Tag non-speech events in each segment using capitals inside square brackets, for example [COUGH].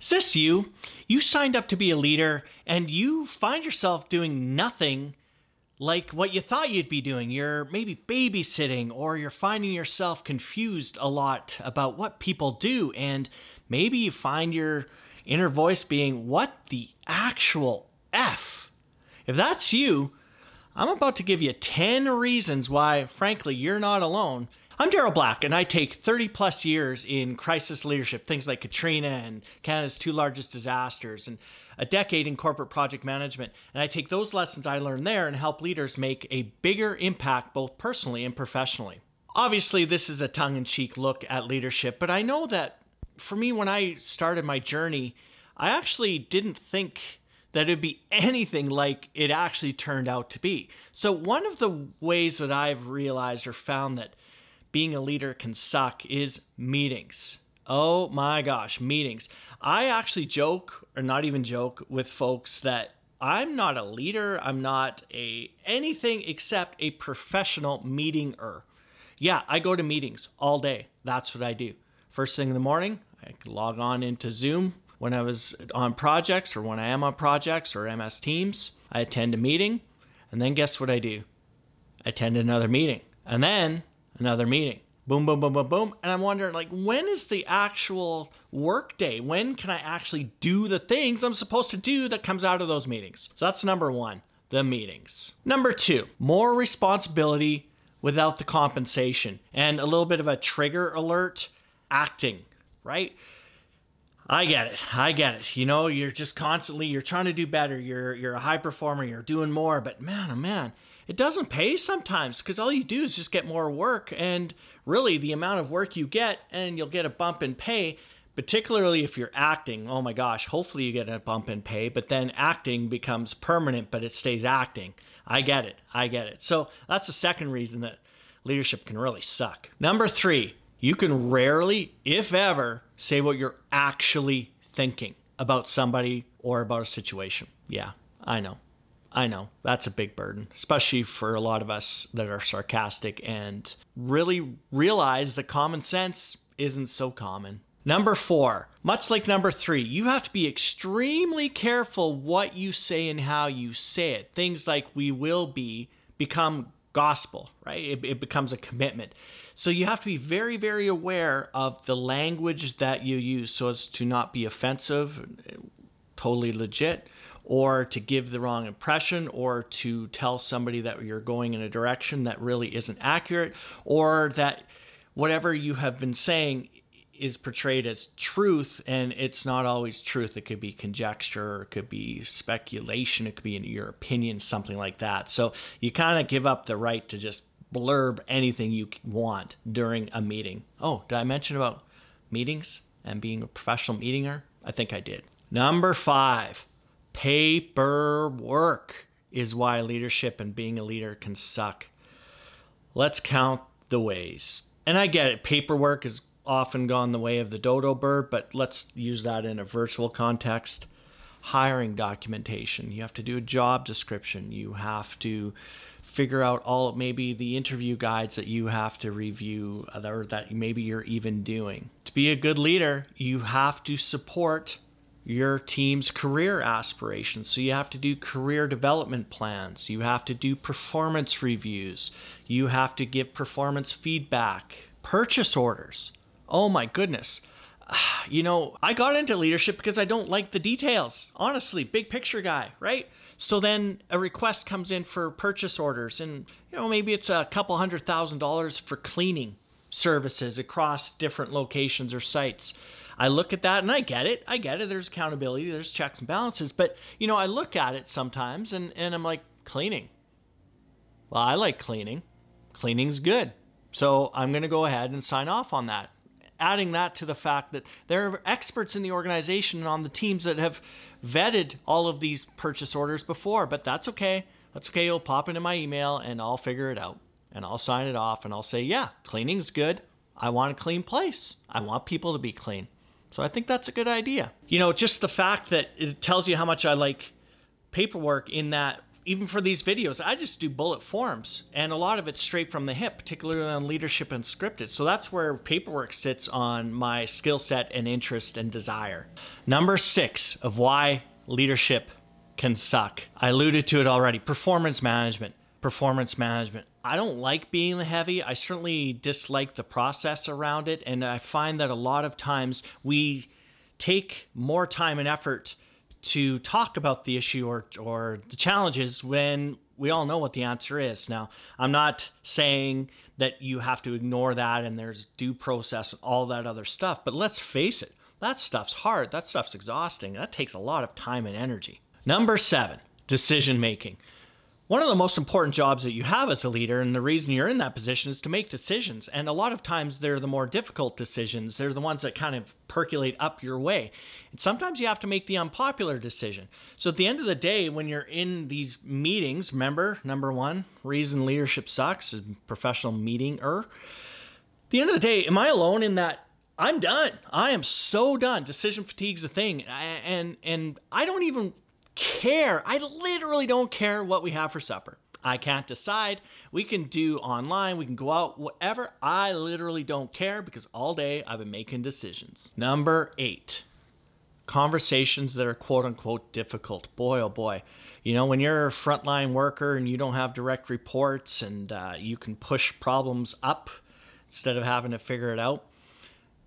Is this you? You signed up to be a leader and you find yourself doing nothing like what you thought you'd be doing. You're maybe babysitting or you're finding yourself confused a lot about what people do. And maybe you find your inner voice being, What the actual F? If that's you, I'm about to give you 10 reasons why, frankly, you're not alone. I'm Daryl Black, and I take 30 plus years in crisis leadership, things like Katrina and Canada's two largest disasters, and a decade in corporate project management. And I take those lessons I learned there and help leaders make a bigger impact both personally and professionally. Obviously, this is a tongue in cheek look at leadership, but I know that for me, when I started my journey, I actually didn't think that it'd be [LAUGHS] anything like it actually turned out to be. So, one of the ways that I've realized or found that being a leader can suck is meetings. Oh my gosh, meetings. I actually joke or not even joke with folks that I'm not a leader, I'm not a anything except a professional meetinger. Yeah, I go to meetings all day. That's what I do. First thing in the morning, I log on into Zoom when I was on projects or when I am on projects or MS Teams. I attend a meeting, and then guess what I do? I attend another meeting. And then another meeting. Boom, boom, boom, boom, boom. And I'm wondering, like, when is the actual work day? When can I actually do the things I'm supposed to do that comes out of those meetings? So that's number one, the meetings. Number two, more responsibility without the compensation. And a little bit of a trigger alert acting, right? I get it. I get it. You know, you're just constantly you're trying to do better. You're you're a high performer. You're doing more, but man, oh man, it doesn't pay sometimes because all you do is just get more work. And really, the amount of work you get, and you'll get a bump in pay, particularly if you're acting. Oh my gosh, hopefully you get a bump in pay, but then acting becomes permanent, but it stays acting. I get it. I get it. So that's the second reason that leadership can really suck. Number three, you can rarely, if ever, say what you're actually thinking about somebody or about a situation. Yeah, I know. I know that's a big burden, especially for a lot of us that are sarcastic and really realize that common sense isn't so common. Number four, much like number three, you have to be extremely careful what you say and how you say it. Things like we will be become gospel, right? It, it, becomes a commitment. So you have to be very, very aware of the language that you use so as to not be offensive, totally legit or to give the wrong impression or to tell somebody that you're going in a direction that really isn't accurate or that whatever you have been saying is portrayed as truth and it's not always truth. It could be conjecture it could be speculation it could be in your opinion something like that. So you kind of give up the right to just blurb anything you want during a meeting. Oh did i mention about meetings and being a professional meetinger? I think i did. Number five Paperwork is why leadership and being a leader can suck. Let's count the ways. And I get it, paperwork has often gone the way of the dodo bird, but let's use that in a virtual context. Hiring documentation. You have to do a job description. You have to figure out all maybe the interview guides that you have to review or that maybe you're even doing. To be a good leader, you have to support your team's career aspirations. So you have to do career development plans, you have to do performance reviews, you have to give performance feedback, purchase orders. Oh my goodness. [SIGHS] You know, I got into leadership because I don't like the details. Honestly, big picture guy, right? So then a request comes in for purchase orders, and you know, maybe it's a couple hundred thousand dollars for cleaning services across different locations or sites. I look at that and I get it. I get it. There's accountability, there's checks and balances. But, you know, I look at it sometimes and, and I'm like, cleaning. Well, I like cleaning. Cleaning's good. So I'm going to go ahead and sign off on that. Adding that to the fact that there are experts in the organization and on the teams that have vetted all of these purchase orders before, but that's okay. That's okay. It'll pop into my email and I'll figure it out and I'll sign it off and I'll say, yeah, cleaning's good. I want a clean place. I want people to be clean. So I think that's a good idea. You know, just the fact that it tells you how much I like paperwork in that even for these videos, I just do bullet forms, and a lot of it's straight from the hip, particularly on leadership and scripted. So that's where paperwork sits on my skill set and interest and desire. Number six of why leadership can suck. I alluded to it already performance management. Performance management. I don't like being the heavy. I certainly dislike the process around it. And I find that a lot of times we take more time and effort to talk about the issue or, or the challenges when we all know what the answer is. Now, I'm not saying that you have to ignore that and there's due process and all that other stuff, but let's face it, that stuff's hard. That stuff's exhausting. That takes a lot of time and energy. Number seven, decision making one of the most important jobs that you have as a leader, and the reason you're in that position is to make decisions. And a lot of times they're the more difficult decisions. They're the ones that kind of percolate up your way. And sometimes you have to make the unpopular decision. So at the end of the day, when you're in these meetings, remember, number one, reason leadership sucks is professional meeting er. the end of the day, am I alone in that I'm done. I am so done. Decision fatigue's a thing. And and I don't even care. I literally don't care what we have for supper. I can't decide. We can do online, we can go out, whatever. I literally don't care because all day I've been making decisions. Number eight, conversations that are quote unquote difficult. Boy, oh boy. You know, when you're a frontline worker and you don't have direct reports and uh, you can push problems up instead of having to figure it out,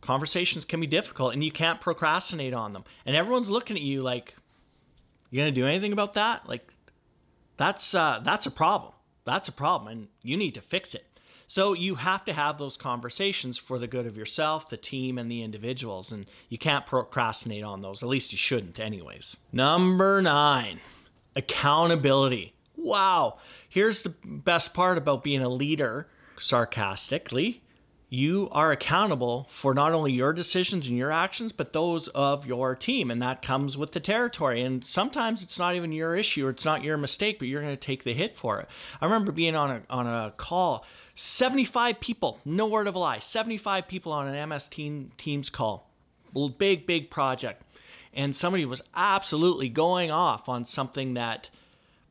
conversations can be difficult and you can't procrastinate on them. And everyone's looking at you like, you gonna do anything about that? Like, that's uh, that's a problem. That's a problem, and you need to fix it. So you have to have those conversations for the good of yourself, the team, and the individuals, and you can't procrastinate on those. At least you shouldn't, anyways. Number nine, accountability. Wow, here's the best part about being a leader. Sarcastically, you are accountable for not only your decisions and your actions, but those of your team. And that comes with the territory. And sometimes it's not even your issue or it's not your mistake, but you're going to take the hit for it. I remember being on a, on a call, 75 people, no word of a lie, 75 people on an MS team, Teams call. Big, big project. And somebody was absolutely going off on something that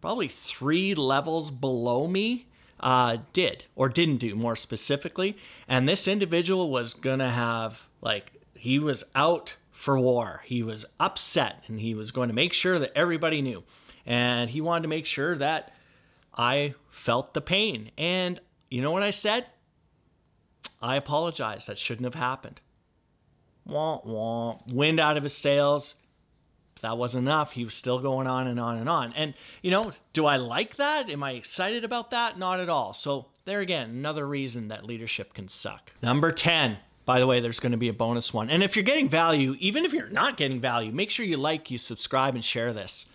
probably three levels below me uh, did or didn't do more specifically. And this individual was going to have, like, he was out for war. He was upset and he was going to make sure that everybody knew. And he wanted to make sure that I felt the pain. And you know what I said? I apologize. That shouldn't have happened. Wah, wah. Wind out of his sails that wasn't enough, he was still going on and on and on. And, you know, do I like that? Am I excited about that? Not at all. So, there again, another reason that leadership can suck. Number 10. By the way, there's going to be a bonus one. And if you're getting value, even if you're not getting value, make sure you like, you subscribe, and share this.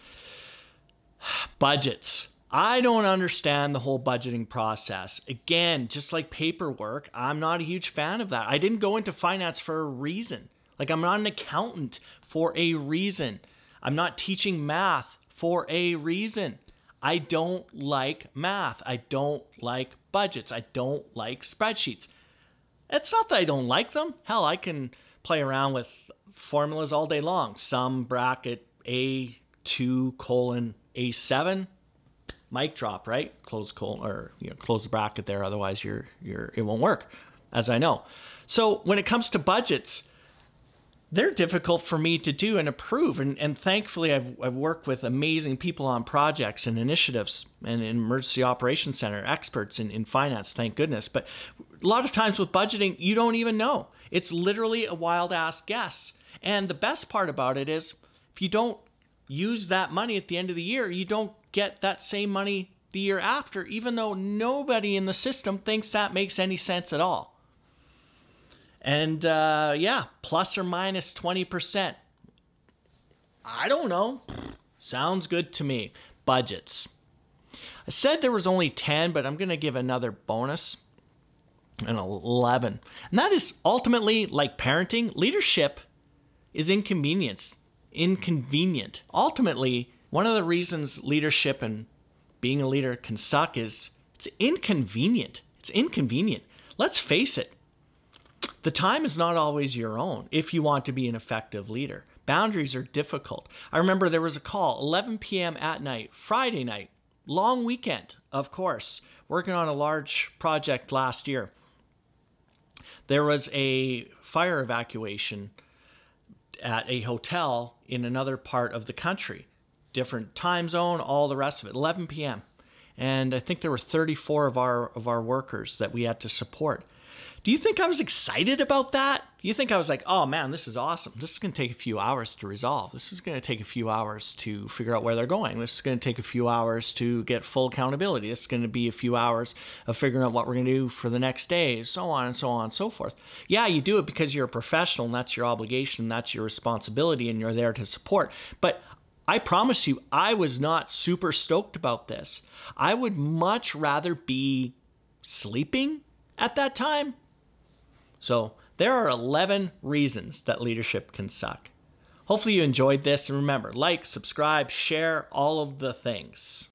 [SIGHS] Budgets. I don't understand the whole budgeting process. Again, just like paperwork, I'm not a huge fan of that. I didn't go into finance for a reason. Like, I'm not an accountant for a reason. I'm not teaching math for a reason. I don't like math. I don't like budgets. I don't like spreadsheets. It's not that I don't like them. Hell, I can play around with formulas all day long. Sum bracket A2 colon A7. Mic drop, right? Close colon or you know, close the bracket there. Otherwise, you're you're it won't work, as I know. So when it comes to budgets, they're difficult for me to do and approve. And, and thankfully, I've, I've worked with amazing people on projects and initiatives and in emergency operations center, experts in, in finance, thank goodness. But a lot of times with budgeting, you don't even know. It's literally a wild ass guess. And the best part about it is if you don't use that money at the end of the year, you don't get that same money the year after, even though nobody in the system thinks that makes any sense at all. And uh, yeah, plus or minus 20%. I don't know. Sounds good to me. Budgets. I said there was only 10, but I'm going to give another bonus an 11. And that is ultimately like parenting, leadership is inconvenience, inconvenient. Ultimately, one of the reasons leadership and being a leader can suck is it's inconvenient. It's inconvenient. Let's face it. The time is not always your own if you want to be an effective leader. Boundaries are difficult. I remember there was a call 11 p.m. at night, Friday night. long weekend, of course, working on a large project last year. There was a fire evacuation at a hotel in another part of the country, different time zone, all the rest of it, 11 p.m. And I think there were 34 of our of our workers that we had to support. Do you think I was excited about that? You think I was like, oh man, this is awesome. This is going to take a few hours to resolve. This is going to take a few hours to figure out where they're going. This is going to take a few hours to get full accountability. This is going to be a few hours of figuring out what we're going to do for the next day, so on and so on and so forth. Yeah, you do it because you're a professional and that's your obligation, and that's your responsibility, and you're there to support. But I promise you, I was not super stoked about this. I would much rather be sleeping at that time so there are 11 reasons that leadership can suck. Hopefully you enjoyed this and remember, like, subscribe, share all of the things.